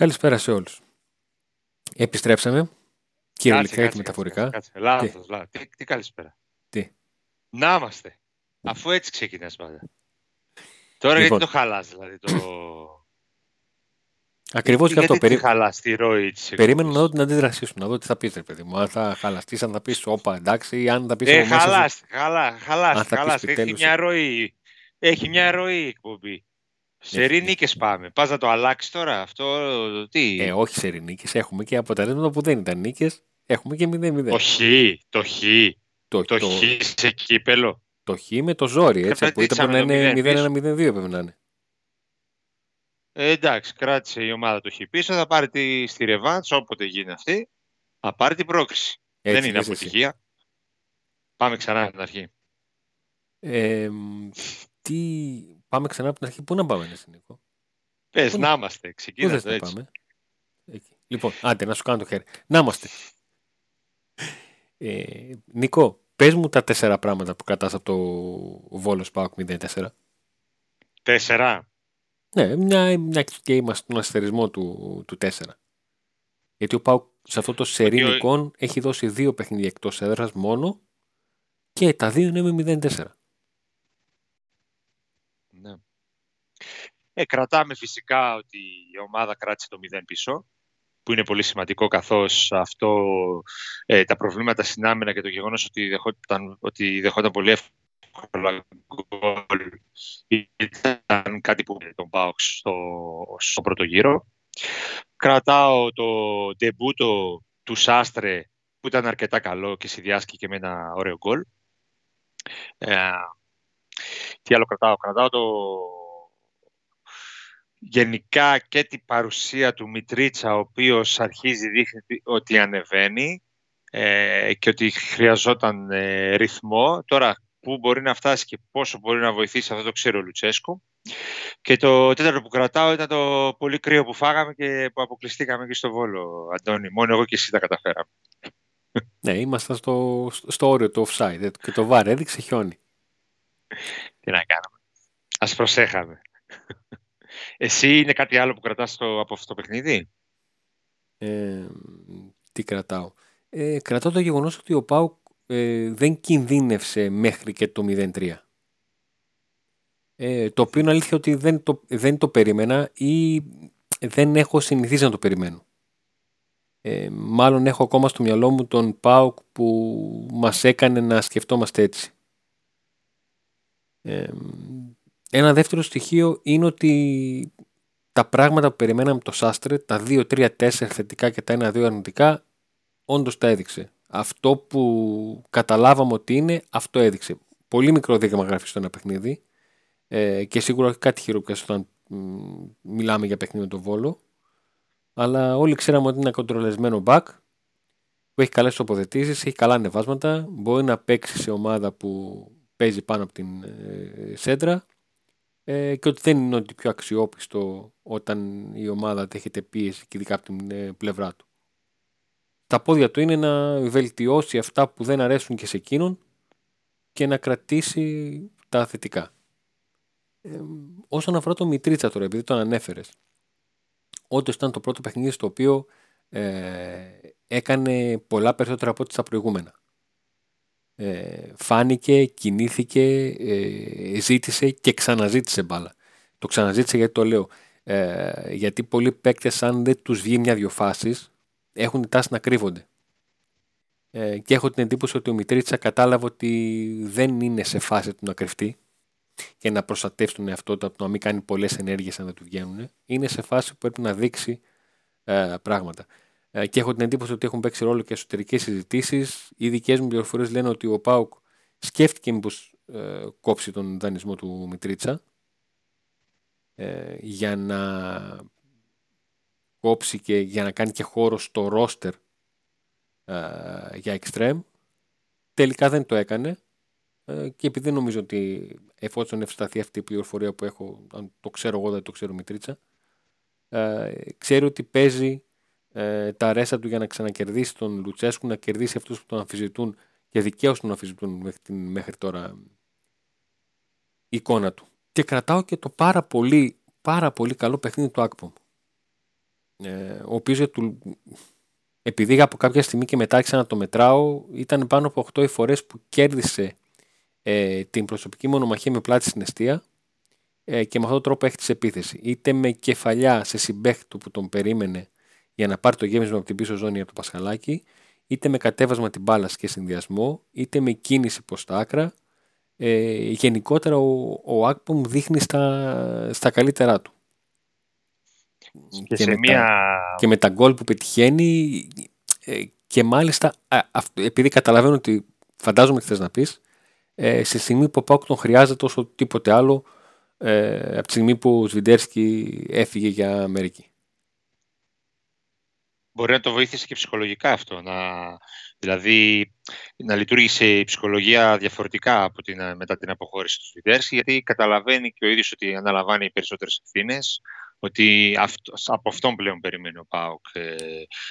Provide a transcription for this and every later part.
Καλησπέρα σε όλους. Επιστρέψαμε. Κυριολεκτικά και μεταφορικά. Κάτσε, λάθος, λάθος. Τι, τι καλησπέρα. Τι; Να είμαστε. Αφού έτσι ξεκινάς πάντα. Τώρα Λοιπόν. γιατί το χαλάς, δηλαδή, το... Ακριβώς και αυτό. γιατί Περί... τη χαλάς τη ροή της Περίμενα να εκπομπής. δω την αντίδρασή σου, να δω τι θα πεις, ρε παιδί μου. Αν θα χαλαστείς, αν θα πεις όπα, εντάξει, ή αν θα πεις Ε, από μέσα σου- χαλάς, χαλά, χαλάς, Αν θα πεις χαλάς. Έχει επιτέλους- μια ροή. Έχει μια ροή η εκπομπή. Σε Έχει. ρινίκες πάμε. Πας να το αλλάξεις τώρα αυτό, τι; Ε, όχι σε νίκες. Έχουμε και αποτελέσματα που δεν ήταν νίκες. Έχουμε και 0-0. το χ, το χ, Το, το το, χ σε κύπελο. το χ με το ζόρι, έτσι. Από ήταν Κρατήσαμε πρέπει να το είναι 0 0-1-0-2 πρέπει να είναι. Ε, εντάξει, κράτησε η ομάδα το χ πίσω, θα πάρει τη, στη ρεβάντς, όποτε γίνει αυτή, θα πάρει την πρόκριση. Έτσι, Δεν είναι λες εσύ. αποτυχία. Πάμε ξανά από την αρχή. Ε, τι... Πάμε ξανά από την αρχή. Πού να πάμε, ρε Νίκο. Πες, Πού να είμαστε, Πού ξεκίνα θες το να έτσι. πάμε; Εκεί. Λοιπόν, άντε να σου κάνω το χέρι. Να είμαστε. Ε, Νίκο, πες μου τα τέσσερα πράγματα που κρατάς από το Βόλος Σπάουκ 04. Τέσσερα. Ναι, μια, μια και είμαστε στον αστερισμό του, του 4. Γιατί ο Πάουκ σε αυτό το σερί Ότι ο- νικών έχει δώσει δύο παιχνίδια εκτός έδρας μόνο και τα δύο είναι με 0-4. Ναι. Ε, κρατάμε φυσικά ότι η ομάδα κράτησε το 0 πίσω, που είναι πολύ σημαντικό καθώς αυτό, ε, τα προβλήματα στην άμυνα και το γεγονός ότι δεχόταν, ότι δεχόταν πολύ εύκολα γκολ ήταν κάτι που τον πάω στο, στο πρώτο γύρο. Κρατάω το ντεμπούτο του Σάστρε που ήταν αρκετά καλό και συνδυάστηκε και με ένα ωραίο γκολ. Ε, τι άλλο κρατάω; Κρατάω το γενικά και την παρουσία του Μιτρίτσα, ο οποίος αρχίζει δείχνει ότι ανεβαίνει ε, και ότι χρειαζόταν ε, ρυθμό. Τώρα, πού μπορεί να φτάσει και πόσο μπορεί να βοηθήσει, αυτό το ξέρει ο Λουτσέσκου. Και το τέταρτο που κρατάω ήταν το πολύ κρύο που φάγαμε και που αποκλειστήκαμε και στο Βόλο, Αντώνη. Μόνο εγώ και εσύ τα καταφέραμε. Ναι, ήμασταν στο, στο όριο του offside ε, και το βάρ έδειξε χιόνι. Τι να κάνουμε. Ας προσέχαμε. Εσύ είναι κάτι άλλο που κρατάς στο, από αυτό το παιχνίδι; Ε, τι κρατάω; Ε, κρατάω το γεγονός ότι ο Πάουκ ε, δεν κινδύνευσε μέχρι και το 0-3. Ε, το οποίο είναι αλήθεια ότι δεν το, δεν το περίμενα ή δεν έχω συνηθίσει να το περιμένω. Ε, μάλλον έχω ακόμα στο μυαλό μου τον ΠΑΟΚ που μας έκανε να σκεφτόμαστε έτσι. Ε, ένα δεύτερο στοιχείο είναι ότι τα πράγματα που περιμέναμε από το Σάστρε, τα 2-3-4 θετικά και τα 1-2 αρνητικά, όντως τα έδειξε. Αυτό που καταλάβαμε ότι είναι, αυτό έδειξε. Πολύ μικρό δείγμα γράφεις στο ένα παιχνίδι ε, και σίγουρα όχι κάτι χειροπιαστό όταν μ, μιλάμε για παιχνίδι με τον Βόλο. Αλλά όλοι ξέραμε ότι είναι ένα κοντρολεσμένο back που έχει καλές τοποθετήσεις, έχει καλά ανεβάσματα, μπορεί να παίξει σε ομάδα που παίζει πάνω από την ε, σέντρα ε, και ότι δεν είναι ότι πιο αξιόπιστο όταν η ομάδα δέχεται πίεση και ειδικά από την ε, πλευρά του. Τα πόδια του είναι να βελτιώσει αυτά που δεν αρέσουν και σε εκείνον και να κρατήσει τα θετικά. Ε, όσον αφορά το Μητρίτσα τώρα, επειδή τον ανέφερες, όντως ήταν το πρώτο παιχνίδι στο οποίο ε, έκανε πολλά περισσότερα από ό,τι στα προηγούμενα. Ε, φάνηκε, κινήθηκε, ε, ζήτησε και ξαναζήτησε μπάλα. Το ξαναζήτησε γιατί το λέω. Ε, γιατί πολλοί παίκτες αν δεν τους βγει μια-δυο φάσεις έχουν τάση να κρύβονται. Ε, και έχω την εντύπωση ότι ο Μητρίτσα κατάλαβε ότι δεν είναι σε φάση του να κρυφτεί και να προστατεύσει τον εαυτό του από το να μην κάνει πολλές ενέργειες αν δεν του βγαίνουν. Είναι σε φάση που πρέπει να δείξει ε, πράγματα. Ε, και έχω την εντύπωση ότι έχουν παίξει ρόλο και εσωτερικές συζητήσεις. Οι δικές μου πληροφορίες λένε ότι ο Πάουκ σκέφτηκε μήπως ε, κόψει τον δανεισμό του Μητρίτσα ε, για να κόψει και για να κάνει και χώρο στο ρόστερ ε, για εξτρέμ. Τελικά δεν το έκανε ε, και επειδή νομίζω ότι εφόσον ευσταθεί αυτή η πληροφορία που έχω, αν το ξέρω εγώ δεν το ξέρω Μητρίτσα, ε, ξέρει ότι παίζει ε, τα ρέστα του για να ξανακερδίσει τον Λουτσέσκου, να κερδίσει αυτούς που τον αμφισβητούν και δικαίως τον αμφισβητούν μέχρι, την, μέχρι τώρα εικόνα του. Και κρατάω και το πάρα πολύ, πάρα πολύ καλό παιχνίδι του Άκπομ. ε, ο οποίος επειδή από κάποια στιγμή και μετά άρχισα να το μετράω, ήταν πάνω από 8 οι φορές που κέρδισε ε, την προσωπική μονομαχία με πλάτη στην αιστεία ε, και με αυτόν τον τρόπο έχει επίθεση. Είτε με κεφαλιά σε συμπέχτη που τον περίμενε για να πάρει το γέμισμα από την πίσω ζώνη από το Πασχαλάκι, είτε με κατέβασμα την μπάλα και συνδυασμό, είτε με κίνηση προς τα άκρα. Ε, γενικότερα ο, ο Ακπομ δείχνει στα, στα καλύτερά του. Και, και, με μια... τα, και με τα γκολ που πετυχαίνει ε, και μάλιστα επειδή καταλαβαίνω ότι φαντάζομαι τι θες να πεις ε, σε στιγμή που ο Πάουκ τον χρειάζεται όσο τίποτε άλλο ε, από τη στιγμή που ο Σβιντέρσκι έφυγε για Αμερική. Μπορεί να το βοήθησε και ψυχολογικά αυτό. Να, δηλαδή να λειτουργήσε η ψυχολογία διαφορετικά από την, μετά την αποχώρηση του Σβιντέρσκι γιατί καταλαβαίνει και ο ίδιος ότι αναλαμβάνει οι περισσότερες ευθύνες, ότι αυτό, από αυτόν πλέον περιμένει ο Πάουκ ε,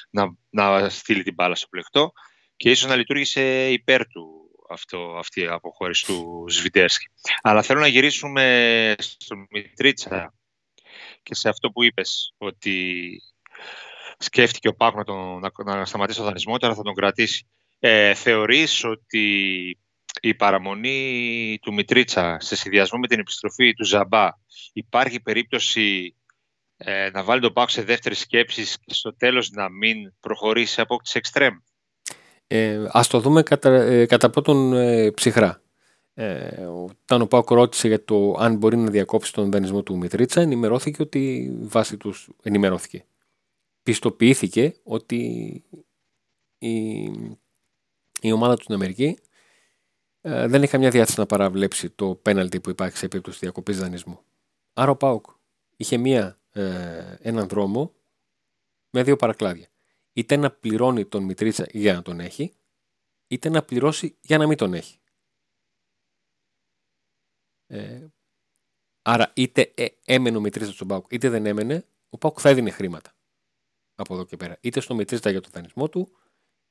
να, να στείλει την μπάλα στο πλεκτό και ίσως να λειτουργήσε υπέρ του αυτό, αυτή η αποχώρηση του Σβιτέρσκι. Αλλά θέλω να γυρίσουμε στον Μητρίτσα και σε αυτό που είπες, ότι σκέφτηκε ο Πάκ να, τον, να, να σταματήσει τον δανεισμό, τώρα θα τον κρατήσει. Ε, θεωρείς ότι η παραμονή του Μητρίτσα σε συνδυασμό με την επιστροφή του Ζαμπά υπάρχει περίπτωση ε, να βάλει τον Πάκ σε δεύτερη σκέψη και στο τέλος να μην προχωρήσει από τις εξτρέμ; Ε, ας το δούμε κατά, ε, κατά πρώτον ε, ψυχρά. Ε, όταν ο Πάοκ ρώτησε για το αν μπορεί να διακόψει τον δανεισμό του Μητρίτσα, ενημερώθηκε ότι βάσει τους ενημερώθηκε. Πιστοποιήθηκε ότι η, η ομάδα του στην Αμερική ε, δεν έχει καμιά διάθεση να παραβλέψει το πέναλτι που υπάρχει σε επίπτωση διακοπής δανεισμού. Άρα ο Πάοκ είχε μία, ε, έναν δρόμο με δύο παρακλάδια είτε να πληρώνει τον Μητρίτσα για να τον έχει, είτε να πληρώσει για να μην τον έχει. Ε, άρα είτε ε, έμενε ο Μητρίτσα στον Πάουκ, είτε δεν έμενε, ο Πάουκ θα έδινε χρήματα από εδώ και πέρα. Είτε στο Μητρίτσα για το δανεισμό του,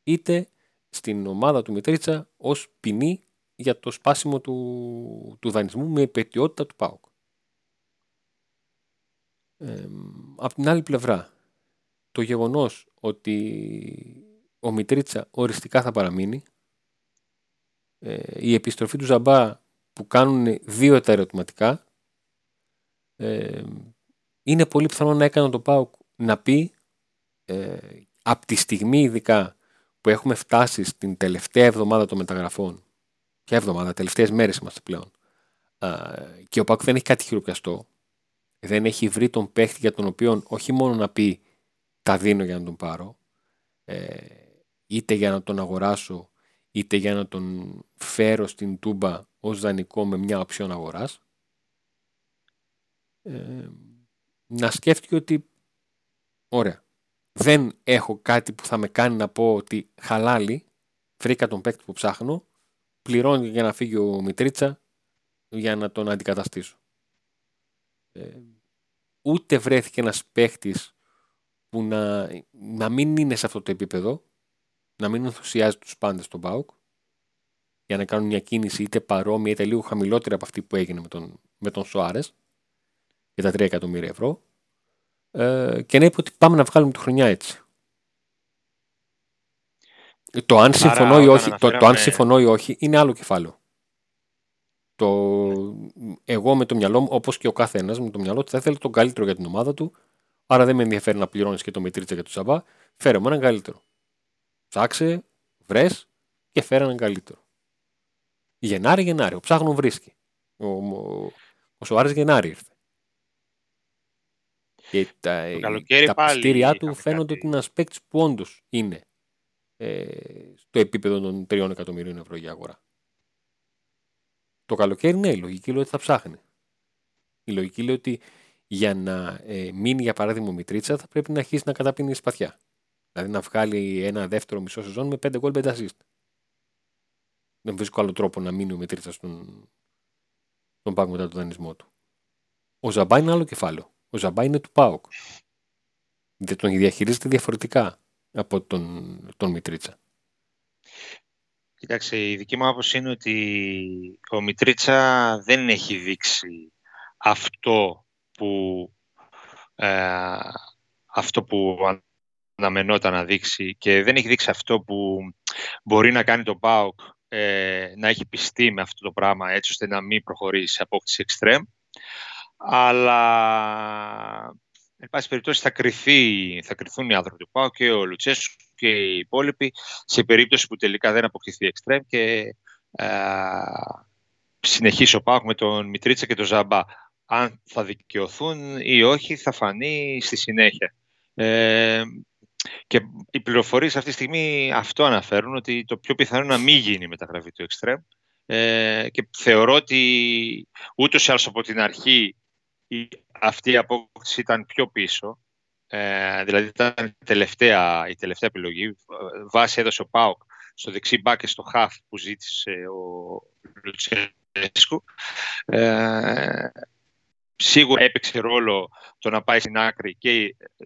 είτε στην ομάδα του Μητρίτσα ως ποινή για το σπάσιμο του, του δανεισμού με επαιτειότητα του ΠΑΟΚ. Ε, από την άλλη πλευρά, το γεγονός ότι ο Μητρίτσα οριστικά θα παραμείνει, ε, η επιστροφή του Ζαμπά που κάνουν δύο τα ερωτηματικά, ε, είναι πολύ πιθανό να έκανε το ΠΑΟΚ να πει ε, από τη στιγμή ειδικά που έχουμε φτάσει στην τελευταία εβδομάδα των μεταγραφών, ποια εβδομάδα, τελευταίες μέρες είμαστε πλέον, και ο ΠΑΟΚ δεν έχει κάτι χειροπιαστό, δεν έχει βρει τον παίχτη για τον οποίο όχι μόνο να πει τα δίνω για να τον πάρω, ε, είτε για να τον αγοράσω, είτε για να τον φέρω στην τούμπα ως δανεικό με μια οψιόν αγοράς, ε, να σκέφτηκε ότι ωραία, δεν έχω κάτι που θα με κάνει να πω ότι χαλάλι, βρήκα τον παίκτη που ψάχνω, πληρώνει για να φύγει ο Μητρίτσα για να τον αντικαταστήσω. Ε, ούτε βρέθηκε ένας παίχτης που να, να μην είναι σε αυτό το επίπεδο, να μην ενθουσιάζει τους πάντες στον ΠΑΟΚ, για να κάνουν μια κίνηση είτε παρόμοια είτε λίγο χαμηλότερη από αυτή που έγινε με τον, με τον Σοάρες για τα 3 εκατομμύρια ευρώ ε, και να είπε ότι πάμε να βγάλουμε τη χρονιά έτσι. Το αν, συμφωνώ ή όχι, το, το αν συμφωνώ ή όχι είναι άλλο κεφάλαιο. Το, εγώ με το μυαλό μου, όπως και ο κάθε ένας με το μυαλό του, θα ήθελε τον καλύτερο για την ομάδα του Άρα δεν με ενδιαφέρει να πληρώνεις και το Μητρίτσα και το Σαμπά. Φέρε μου έναν καλύτερο. Ψάξε, βρες και φέρε έναν καλύτερο. Γενάρη, Γενάρη. Ο ψάχνων βρίσκει. Ο, ο, ο Σοάρε Γενάρη ήρθε. Και τα, τα πιστήριά του φαίνονται ότι είναι ένας παίκτης που όντως είναι ε, στο επίπεδο των 3 εκατομμυρίων ευρώ για αγορά. Το καλοκαίρι, ναι, η λογική λέει ότι θα ψάχνει. Η λογική λέει ότι για να ε, μείνει για παράδειγμα ο Μητρίτσα θα πρέπει να αρχίσει να καταπίνει σπαθιά. Δηλαδή να βγάλει ένα δεύτερο μισό σεζόν με 5 γκολ 5 assist. Δεν βρίσκω άλλο τρόπο να μείνει ο Μητρίτσα στον, στον πάγκο μετά τον δανεισμό του. Ο Ζαμπά είναι άλλο κεφάλαιο. Ο Ζαμπά είναι του ΠΑΟΚ. Δεν τον διαχειρίζεται διαφορετικά από τον, τον Μητρίτσα. Κοιτάξτε, η δική μου άποψη είναι ότι ο Μητρίτσα δεν έχει δείξει αυτό που ε, αυτό που αναμενόταν να δείξει και δεν έχει δείξει αυτό που μπορεί να κάνει το ΠΑΟΚ ε, να έχει πιστεί με αυτό το πράγμα έτσι ώστε να μην προχωρήσει σε απόκτηση εξτρέμ. Αλλά, εν πάση περιπτώσει, θα, κρυθεί, θα κρυθούν οι άνθρωποι του ΠΑΟΚ και ο Λουτσέσου και οι υπόλοιποι σε περίπτωση που τελικά δεν αποκτηθεί εξτρέμ και ε, συνεχίσει ο ΠΑΟΚ με τον Μητρίτσα και τον Ζαμπά. Αν θα δικαιωθούν ή όχι θα φανεί στη συνέχεια. Ε, και οι πληροφορίες αυτή τη στιγμή αυτό αναφέρουν, ότι το πιο πιθανό είναι να μην γίνει η μεταγραφή του Extreme. Ε, και θεωρώ ότι ούτως ή άλλως από την αρχή η, αυτή η απόκτηση ήταν πιο πίσω. Ε, δηλαδή ήταν η τελευταία, η τελευταία επιλογή. Βάση έδωσε ο Πάοκ στο δεξί μπάκ και στο χαφ που ζήτησε ο Λουτσέσκου. Ε, σίγουρα έπαιξε ρόλο το να πάει στην άκρη και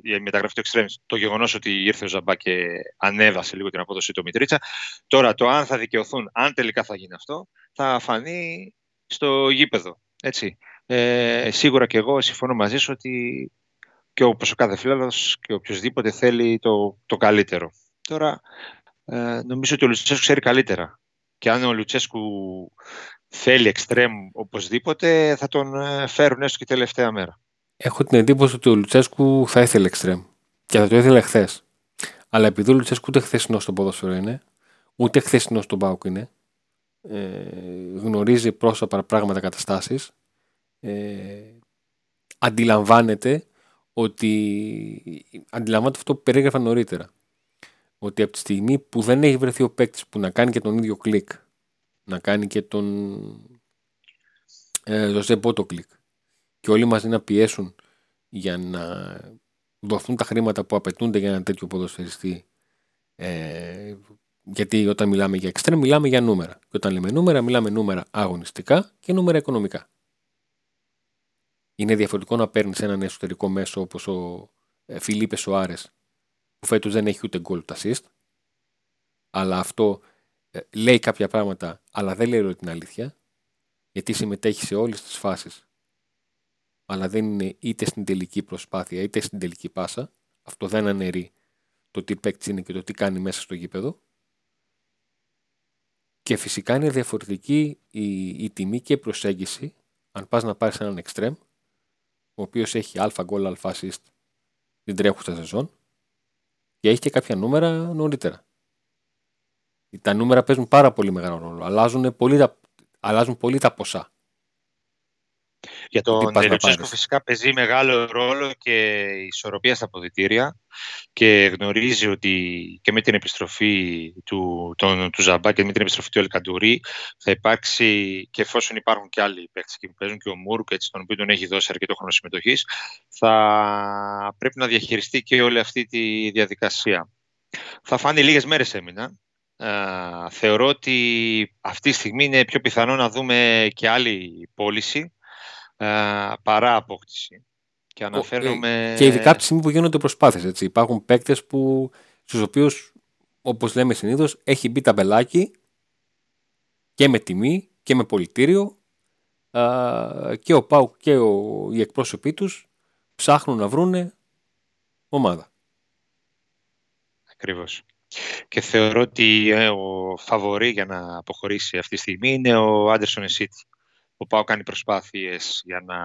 η μεταγραφή του Extremes, το γεγονός ότι ήρθε ο Ζαμπά και ανέβασε λίγο την απόδοση του Μητρίτσα. Τώρα, το αν θα δικαιωθούν, αν τελικά θα γίνει αυτό, θα φανεί στο γήπεδο. Έτσι. Ε, σίγουρα και εγώ συμφωνώ μαζί σου ότι και όπως ο κάθε φίλος και οποιοδήποτε θέλει το, το καλύτερο. Τώρα, ε, νομίζω ότι ο Λουτσέσκου ξέρει καλύτερα. Και αν ο Λουτσέσκου θέλει εξτρέμ οπωσδήποτε, θα τον ε, φέρουν έστω και τελευταία μέρα. Έχω την εντύπωση ότι ο Λουτσέσκου θα ήθελε εξτρέμ και θα το ήθελε χθες. Αλλά επειδή ο Λουτσέσκου ούτε χθεσινός στο ποδόσφαιρο είναι, ούτε χθεσινός στον Πάουκ είναι, ε, γνωρίζει πρόσωπα πράγματα καταστάσεις, ε, αντιλαμβάνεται ότι αντιλαμβάνεται αυτό που περιέγραφα νωρίτερα. Ότι από τη στιγμή που δεν έχει βρεθεί ο παίκτης που να κάνει και τον ίδιο κλικ να κάνει και τον ε, Ζωζέ κλικ και όλοι μαζί να πιέσουν για να δοθούν τα χρήματα που απαιτούνται για ένα τέτοιο ποδοσφαιριστή ε, γιατί όταν μιλάμε για εξτρέμ μιλάμε για νούμερα και όταν λέμε νούμερα μιλάμε νούμερα αγωνιστικά και νούμερα οικονομικά είναι διαφορετικό να παίρνεις έναν εσωτερικό μέσο όπως ο ε, Φιλίπε Σοάρες που φέτος δεν έχει ούτε γκολ ούτε assist αλλά αυτό ε, λέει κάποια πράγματα, αλλά δεν λέει όλη την αλήθεια, γιατί συμμετέχει σε όλες τις φάσεις, αλλά δεν είναι είτε στην τελική προσπάθεια, είτε στην τελική πάσα. Αυτό δεν αναιρεί το τι παίκτης είναι και το τι κάνει μέσα στο γήπεδο. Και φυσικά είναι διαφορετική η, η τιμή και η προσέγγιση αν πας να πάρεις έναν εξτρέμ, ο οποίος έχει αλφα γκολ, αλφα assist την τρέχουσα σεζόν και έχει και κάποια νούμερα νωρίτερα. Τα νούμερα παίζουν πάρα πολύ μεγάλο ρόλο. Αλλάζουν πολύ τα, αλλάζουν πολύ τα ποσά. Για τον Τελετσέσκο φυσικά παίζει μεγάλο ρόλο και η ισορροπία στα αποδητήρια και γνωρίζει ότι και με την επιστροφή του, τον, του Ζαμπά και με την επιστροφή του Ελκαντουρί θα υπάρξει και εφόσον υπάρχουν και άλλοι παίκτες που παίζουν και ο Μούρκ έτσι, τον οποίο τον έχει δώσει αρκετό χρόνο συμμετοχής, θα πρέπει να διαχειριστεί και όλη αυτή τη διαδικασία. Θα φάνει λίγες μέρες έμειναν θεωρώ ότι αυτή τη στιγμή είναι πιο πιθανό να δούμε και άλλη πώληση παρά απόκτηση. Και αναφέρομαι... Και ειδικά από τη στιγμή που γίνονται προσπάθειες. Έτσι. Υπάρχουν παίκτες που, στους οποίους, όπως λέμε συνήθως, έχει μπει ταμπελάκι και με τιμή και με πολιτήριο και ο Πάου και ο, οι εκπρόσωποι τους ψάχνουν να βρούνε ομάδα. Ακριβώς. Και θεωρώ ότι ε, ο φαβορή για να αποχωρήσει αυτή τη στιγμή είναι ο Άντερσον Εσίτη. Ο Πάο κάνει προσπάθειες για να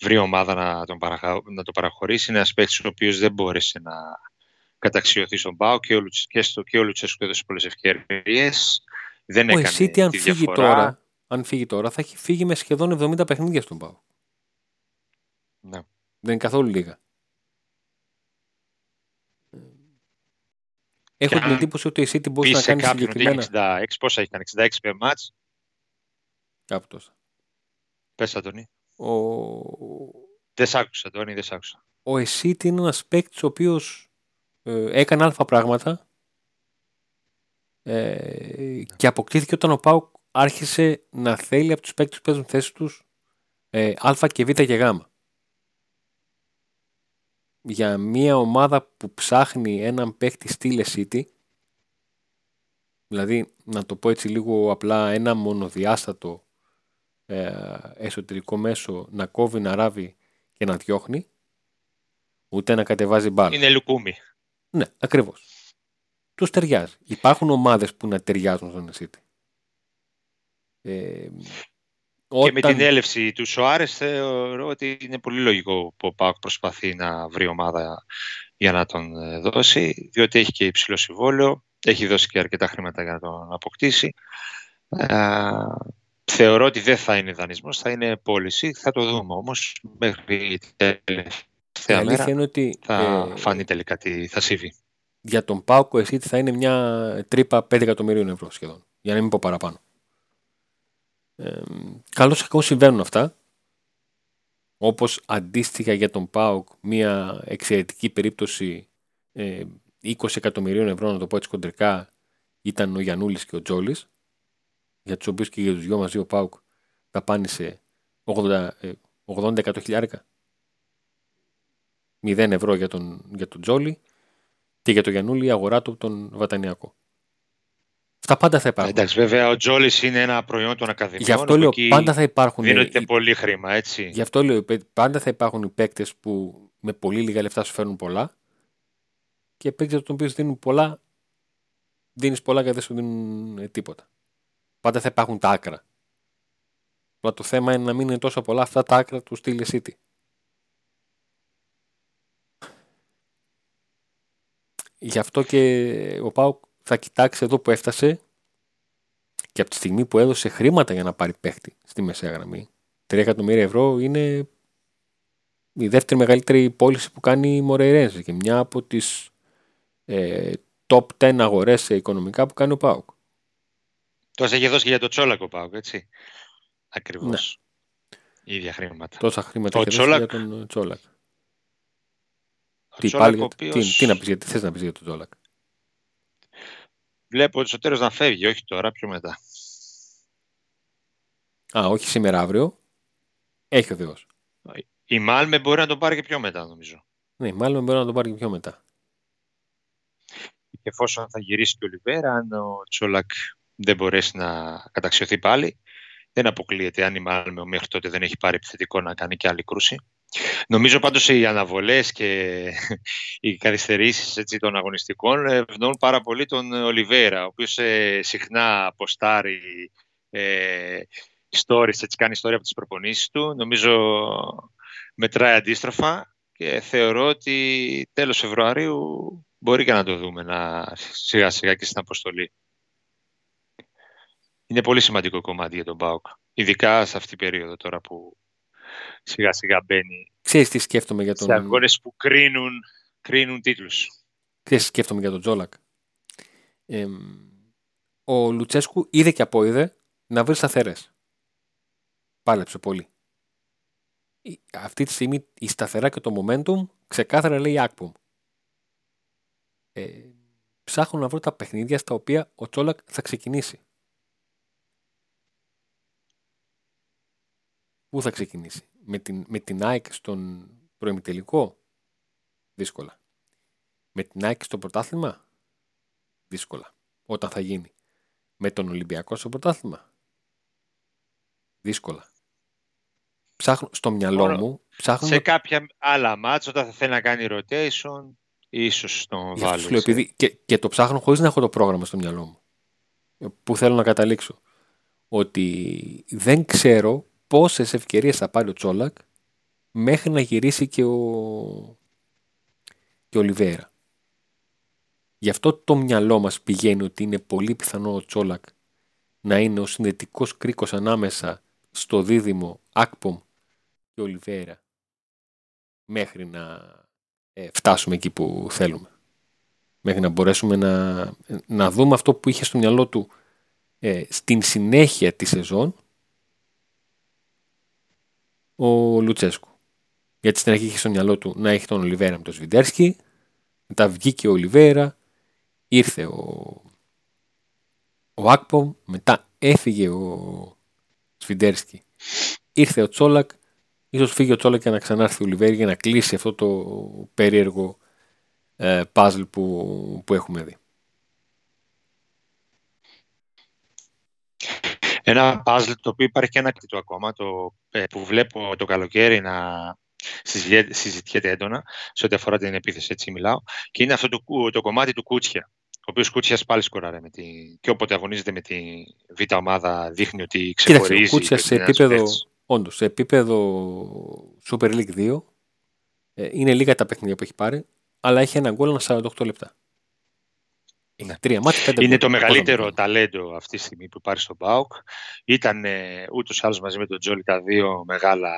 βρει ομάδα να τον, παραχα... να το παραχωρήσει. Είναι ένας παίκτης ο οποίος δεν μπόρεσε να καταξιωθεί στον Πάο και ο, Λουτς... και, στο... και ο Λουτσέσκου έδωσε πολλές ευκαιρίες. Δεν ο Εσίτη, αν φύγει, τώρα, αν φύγει τώρα, θα έχει φύγει με σχεδόν 70 παιχνίδια στον Πάο. Ναι. Δεν είναι καθόλου λίγα. Έχω την εντύπωση ότι η City μπορεί να κάνει συγκεκριμένα. 66, πόσα έχει κάνει, 66 per match. Κάπου τόσα. Πες, Αντώνη. Ο... Δεν σ' άκουσα, Αντώνη, δεν σ' άκουσα. Ο Εσίτη είναι ένας παίκτης ο οποίος ε, έκανε αλφα πράγματα ε, και αποκτήθηκε όταν ο Πάουκ άρχισε να θέλει από τους παίκτες που παίζουν θέση τους ε, α και β και γ για μια ομάδα που ψάχνει έναν παίχτη στήλε City, δηλαδή να το πω έτσι λίγο απλά ένα μονοδιάστατο ε, εσωτερικό μέσο να κόβει, να ράβει και να διώχνει, ούτε να κατεβάζει μπάλα. Είναι λουκούμι. Ναι, ακριβώς. Τους ταιριάζει. Υπάρχουν ομάδες που να ταιριάζουν στον City. Ε, και με την έλευση του Σοάρες θεωρώ ότι είναι πολύ λογικό που ο Πάουκ προσπαθεί να βρει ομάδα για να τον ε, δώσει, διότι έχει και υψηλό συμβόλαιο, έχει δώσει και αρκετά χρήματα για να τον αποκτήσει. Ε, θεωρώ ότι δεν θα είναι δανεισμός, θα είναι πώληση. Θα το δούμε όμως μέχρι τελευταία μέρα είναι ότι, θα ε, φανεί τελικά τι θα συμβεί. Για τον Πάουκ εσύ θα είναι μια τρύπα 5 εκατομμυρίων ευρώ σχεδόν, για να μην πω παραπάνω. Ε, καλώς και συμβαίνουν αυτά. Όπως αντίστοιχα για τον ΠΑΟΚ μια εξαιρετική περίπτωση ε, 20 εκατομμυρίων ευρώ να το πω έτσι κοντρικά ήταν ο Γιαννούλης και ο Τζόλης για τους οποίους και για τους δυο μαζί ο ΠΑΟΚ θα πάνε σε 80, 80 εκατομμυριάρικα 0 ευρώ για τον, για τον Τζόλι και για τον Γιαννούλη η αγορά του τον Βατανιακό. Αυτά πάντα θα υπάρχουν. Εντάξει, βέβαια, ο Τζόλη είναι ένα προϊόν των Ακαδημιών. Γι' αυτό λέω πάντα θα υπάρχουν. Δίνεται οι... πολύ χρήμα, έτσι. Γι' αυτό λέω πάντα θα υπάρχουν οι παίκτες που με πολύ λίγα λεφτά σου φέρνουν πολλά και παίκτες των οποίων δίνουν πολλά, δίνεις πολλά και δεν σου δίνουν ε, τίποτα. Πάντα θα υπάρχουν τα άκρα. Αλλά το θέμα είναι να μην είναι τόσο πολλά αυτά τα άκρα του στυλ City. Γι' αυτό και ο Πάουκ θα κοιτάξει εδώ που έφτασε και από τη στιγμή που έδωσε χρήματα για να πάρει παίχτη στη μεσαία γραμμή. 3 εκατομμύρια ευρώ είναι η δεύτερη μεγαλύτερη πώληση που κάνει η Μορεϊρένζε και μια από τις ε, top 10 αγορές οικονομικά που κάνει ο ΠΑΟΚ. Τόσα έχει δώσει και για το Τσόλακ ο ΠΑΟΚ, έτσι. Ακριβώς. Ναι. Η ίδια χρήματα. Τόσα χρήματα έχεις δώσει για τον Τσόλακ. τι, πάλι, οποίος... τι, να πεις, γιατί θες να πεις για τον Τσόλακ; Βλέπω ότι στο τέλος να φεύγει, όχι τώρα, πιο μετά. Α, όχι σήμερα αύριο. Έχει ο Θεός. Η Μάλμε μπορεί να τον πάρει και πιο μετά, νομίζω. Ναι, η Μάλμε μπορεί να τον πάρει και πιο μετά. Και εφόσον θα γυρίσει και ο Λιβέρα, αν ο Τσόλακ δεν μπορέσει να καταξιωθεί πάλι, δεν αποκλείεται αν η Μάλμε μέχρι τότε δεν έχει πάρει επιθετικό να κάνει και άλλη κρούση. Νομίζω πάντως οι αναβολές και οι καθυστερήσεις των αγωνιστικών ευνοούν πάρα πολύ τον Ολιβέρα, ο οποίος ε, συχνά αποστάρει ε, stories, έτσι κάνει ιστορία από τις προπονήσεις του. Νομίζω μετράει αντίστροφα και θεωρώ ότι τέλος Φεβρουαρίου μπορεί και να το δούμε να, σιγά σιγά και στην αποστολή. Είναι πολύ σημαντικό κομμάτι για τον ΠΑΟΚ, ειδικά σε αυτή την περίοδο τώρα που σιγά σιγά μπαίνει Ξέρεις τι σκέφτομαι για τον... Σε αγώνες που κρίνουν, κρίνουν τίτλους. Ξέρεις τι σκέφτομαι για τον Τζόλακ; Ε, ο Λουτσέσκου είδε και απόειδε να βρει σταθερές. Πάλεψε πολύ. Αυτή τη στιγμή η σταθερά και το momentum ξεκάθαρα λέει Ακπομ. Ε, ψάχνω να βρω τα παιχνίδια στα οποία ο Τσόλακ θα ξεκινήσει. Πού θα ξεκινήσει; Με την, με την ΑΕΚ στον προημιτελικό, δύσκολα. Με την ΑΕΚ στο πρωτάθλημα, δύσκολα. Όταν θα γίνει. Με τον Ολυμπιακό στο πρωτάθλημα, δύσκολα. Ψάχνω στο μυαλό μου. Ψάχνω... Σε κάποια άλλα μάτια όταν θα θέλει να κάνει rotation, ίσως τον βάλει. και, και το ψάχνω χωρίς να έχω το πρόγραμμα στο μυαλό μου. Που θέλω να καταλήξω. Ότι δεν ξέρω πόσες ευκαιρίες θα πάρει ο Τσόλακ μέχρι να γυρίσει και ο, και ο Λιβέρα. Γι' αυτό το μυαλό μας πηγαίνει ότι είναι πολύ πιθανό ο Τσόλακ να είναι ο συνδετικός κρίκος ανάμεσα στο δίδυμο Ακπομ και Ολιβέρα μέχρι να ε, φτάσουμε εκεί που θέλουμε. Μέχρι να μπορέσουμε να, να δούμε αυτό που είχε στο μυαλό του ε, στην συνέχεια της σεζόν ο Λουτσέσκου. Γιατί στην αρχή είχε στο μυαλό του να έχει τον Ολιβέρα με τον Σβιντέρσκι. Μετά βγήκε ο Ολιβέρα, ήρθε ο, ο Ακπομ, μετά έφυγε ο Σβιντέρσκι. Ήρθε ο Τσόλακ, ίσως φύγει ο Τσόλακ και να ξανάρθει ο Ολιβέρα για να κλείσει αυτό το περίεργο ε, puzzle που, που έχουμε δει. Ένα puzzle το οποίο υπάρχει και ένα κτητό ακόμα, το, ε, που βλέπω το καλοκαίρι να συζητιέται έντονα σε ό,τι αφορά την επίθεση, έτσι μιλάω. Και είναι αυτό το, το κομμάτι του Κούτσια, ο οποίος Κούτσιας πάλι σκοράρε. Με τη... Και όποτε αγωνίζεται με τη β' ομάδα δείχνει ότι ξεχωρίζει. Κοίταξε, ο Κούτσιας σε επίπεδο, όντως, σε επίπεδο Super League 2 ε, είναι λίγα τα παιχνίδια που έχει πάρει, αλλά έχει ένα γκολ ένα 48 λεπτά. Είναι, τρία μάτια, πέντε είναι το μεγαλύτερο ταλέντο αυτή τη στιγμή που υπάρχει στον ΠΑΟΚ. Ήταν ε, ούτως άλλως μαζί με τον Τζόλι τα δύο μεγάλα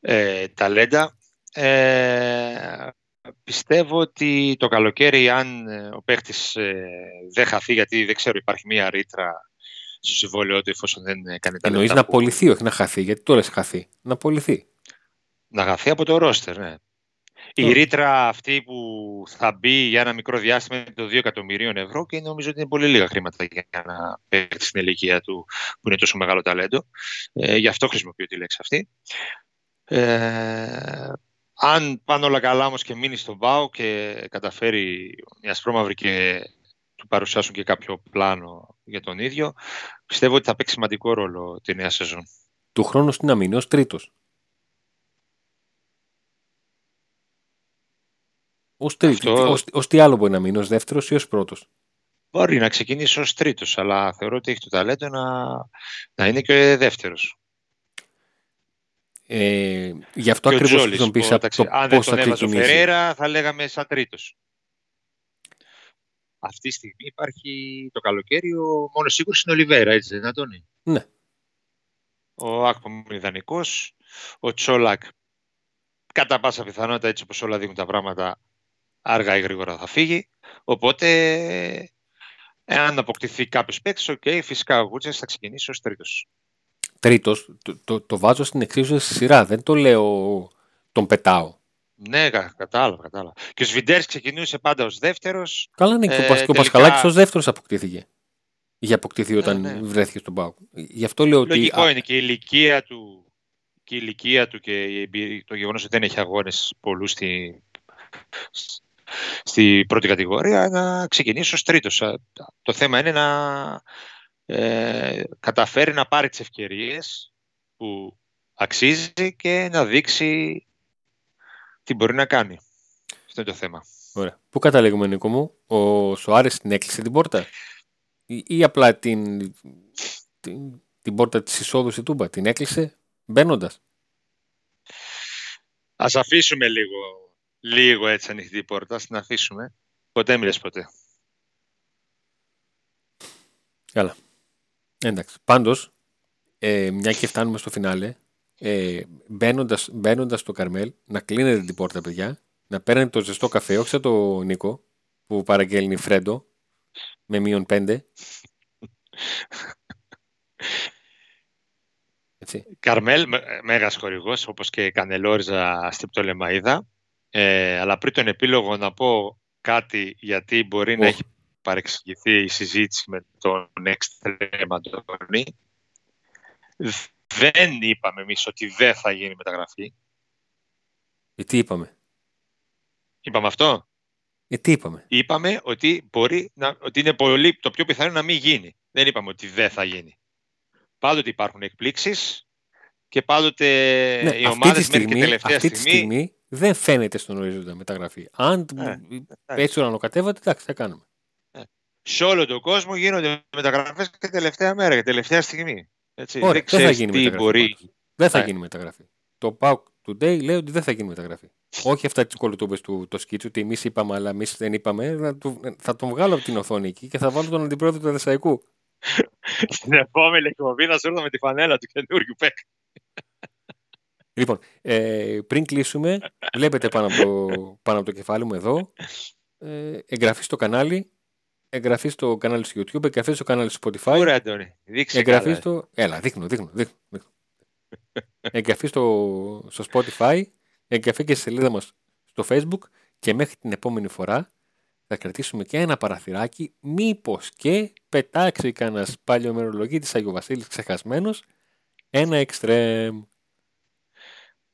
ε, ταλέντα. Ε, πιστεύω ότι το καλοκαίρι αν ε, ο παίχτης ε, δεν χαθεί γιατί δεν ξέρω υπάρχει μία ρήτρα στο συμβόλαιο του εφόσον δεν κάνει τα Εννοείς να απολυθεί, όχι να χαθεί, γιατί τώρα έχει χαθεί. Να απολυθεί. Να χαθεί από το ρόστερ, ναι. Η ρήτρα αυτή που θα μπει για ένα μικρό διάστημα είναι το 2 εκατομμυρίων ευρώ και νομίζω ότι είναι πολύ λίγα χρήματα για να παίξει στην ηλικία του που είναι τόσο μεγάλο ταλέντο. Ε, γι' αυτό χρησιμοποιώ τη λέξη αυτή. Ε, αν πάνε όλα καλά όμως και μείνει στον ΠΑΟ και καταφέρει μια ασπρόμαυρη και του παρουσιάσουν και κάποιο πλάνο για τον ίδιο, πιστεύω ότι θα παίξει σημαντικό ρόλο τη νέα σεζόν. Του χρόνου στην αμήνη ως τρίτος. Ως, Αυτό... ως, τι άλλο μπορεί να μείνει, ως δεύτερος ή ως πρώτος; Μπορεί να ξεκινήσει ως τρίτος, αλλά θεωρώ ότι έχει το ταλέντο να, να είναι και δεύτερος. Ε, γι' αυτό ακριβώς θα τον πεις από το Αν δεν τον έβαζε ο Φερέρα, θα λέγαμε σαν τρίτος. Αυτή τη στιγμή υπάρχει το καλοκαίρι, ο μόνος σίγουρος είναι ο Λιβέρα, έτσι δεν Αντώνη; Ναι. Ο Άκπομ είναι ιδανικός, ο Τσόλακ κατά πάσα πιθανότητα έτσι όπως όλα δείχνουν τα πράγματα αργά ή γρήγορα θα φύγει. Οπότε, εάν αποκτηθεί κάποιος παίκτης, okay, φυσικά ο Γούτσε θα ξεκινήσει ως τρίτος. Τρίτος, το, το, το, βάζω στην εξίσωση στη σειρά. Δεν το λέω τον πετάω. Ναι, κατάλαβα, κατάλαβα. Και ο Σβιντέρ ξεκινούσε πάντα ως δεύτερος. Καλά, ναι, και ο, ε, ο Πασχαλάκης ως δεύτερος αποκτήθηκε. Είχε αποκτηθεί όταν ναι, ναι. βρέθηκε στον Πάο. Γι' αυτό λέω Λογικό ότι. είναι και η ηλικία του και η ηλικία του και το γεγονός ότι δεν έχει αγώνες πολλούς στη, στη πρώτη κατηγορία να ξεκινήσει ως τρίτος. Το θέμα είναι να ε, καταφέρει να πάρει τις ευκαιρίες που αξίζει και να δείξει τι μπορεί να κάνει. Αυτό είναι το θέμα. Ωραία. Πού καταλήγουμε, Νίκο μου, ο Σοάρες την έκλεισε την πόρτα; Ή, ή απλά την, την, την πόρτα της εισόδου στη Τούμπα, την έκλεισε μπαίνοντας; Ας αφήσουμε λίγο λίγο έτσι ανοιχτή η πόρτα, την αφήσουμε. Ποτέ μιλες ποτέ. Καλά. Εντάξει. Πάντως, ε, μια και φτάνουμε στο φινάλε, ε, μπαίνοντας, μπαίνοντας στο Καρμέλ, να κλείνετε την πόρτα, παιδιά, να παίρνετε το ζεστό καφέ, όχι σαν το Νίκο, που παραγγέλνει Φρέντο, με μείον πέντε. Έτσι. Καρμέλ, μέγας χορηγός, όπως και Κανελόριζα στην Πτολεμαίδα. Ε, αλλά πριν τον επίλογο να πω κάτι γιατί μπορεί να έχει παρεξηγηθεί η συζήτηση με τον Εξτρέμ Αντώνη. Δεν είπαμε εμείς ότι δεν θα γίνει μεταγραφή. Ε, τι είπαμε; Είπαμε αυτό; Ε, τι είπαμε; Είπαμε ότι, μπορεί να, ότι είναι πολύ, το πιο πιθανό να μην γίνει. Δεν είπαμε ότι δεν θα γίνει. Πάντοτε υπάρχουν εκπλήξεις και πάντοτε ναι, οι ομάδες μέχρι και τελευταία αυτή στιγμή, τη στιγμή δεν φαίνεται στον ορίζοντα μεταγραφή. Αν ε, έτσι ουρανοκατέβατε, εντάξει, θα κάνουμε. Ε. Σε όλο τον κόσμο γίνονται μεταγραφές και τελευταία μέρα και τελευταία στιγμή. Έτσι. Ωραία, δεν, θα γίνει μεταγραφή. Μπορεί... Δεν θα ε. γίνει μεταγραφή. Το PAOK Today λέει ότι δεν θα γίνει μεταγραφή. Όχι αυτά τις κολοτούμπες του το σκίτσου, ότι εμείς είπαμε, αλλά εμείς δεν είπαμε. Θα, του, θα τον βγάλω από την οθόνη εκεί και θα βάλω τον αντιπρόεδρο του Δεσαϊκού. Στην επόμενη εκπομπή να σου έρθω με τη φανέλα του καινούριου παίκ. Λοιπόν, ε, πριν κλείσουμε, βλέπετε πάνω από, το, πάνω από το κεφάλι μου εδώ, ε, εγγραφή στο κανάλι, εγγραφή στο κανάλι στο YouTube, εγγραφή στο κανάλι στο Spotify. Ωραία, Αντώνη. Δείξε εγγραφή καλά. στο... Έλα, δείχνω, δείχνω. δείχνω, δείχνω. εγγραφή στο, στο Spotify, εγγραφή και στη σελίδα μας στο Facebook και μέχρι την επόμενη φορά θα κρατήσουμε και ένα παραθυράκι μήπως και πετάξει κανένας παλιομερολογή της Αγίου Βασίλης ξεχασμένος ένα εξτρέμ.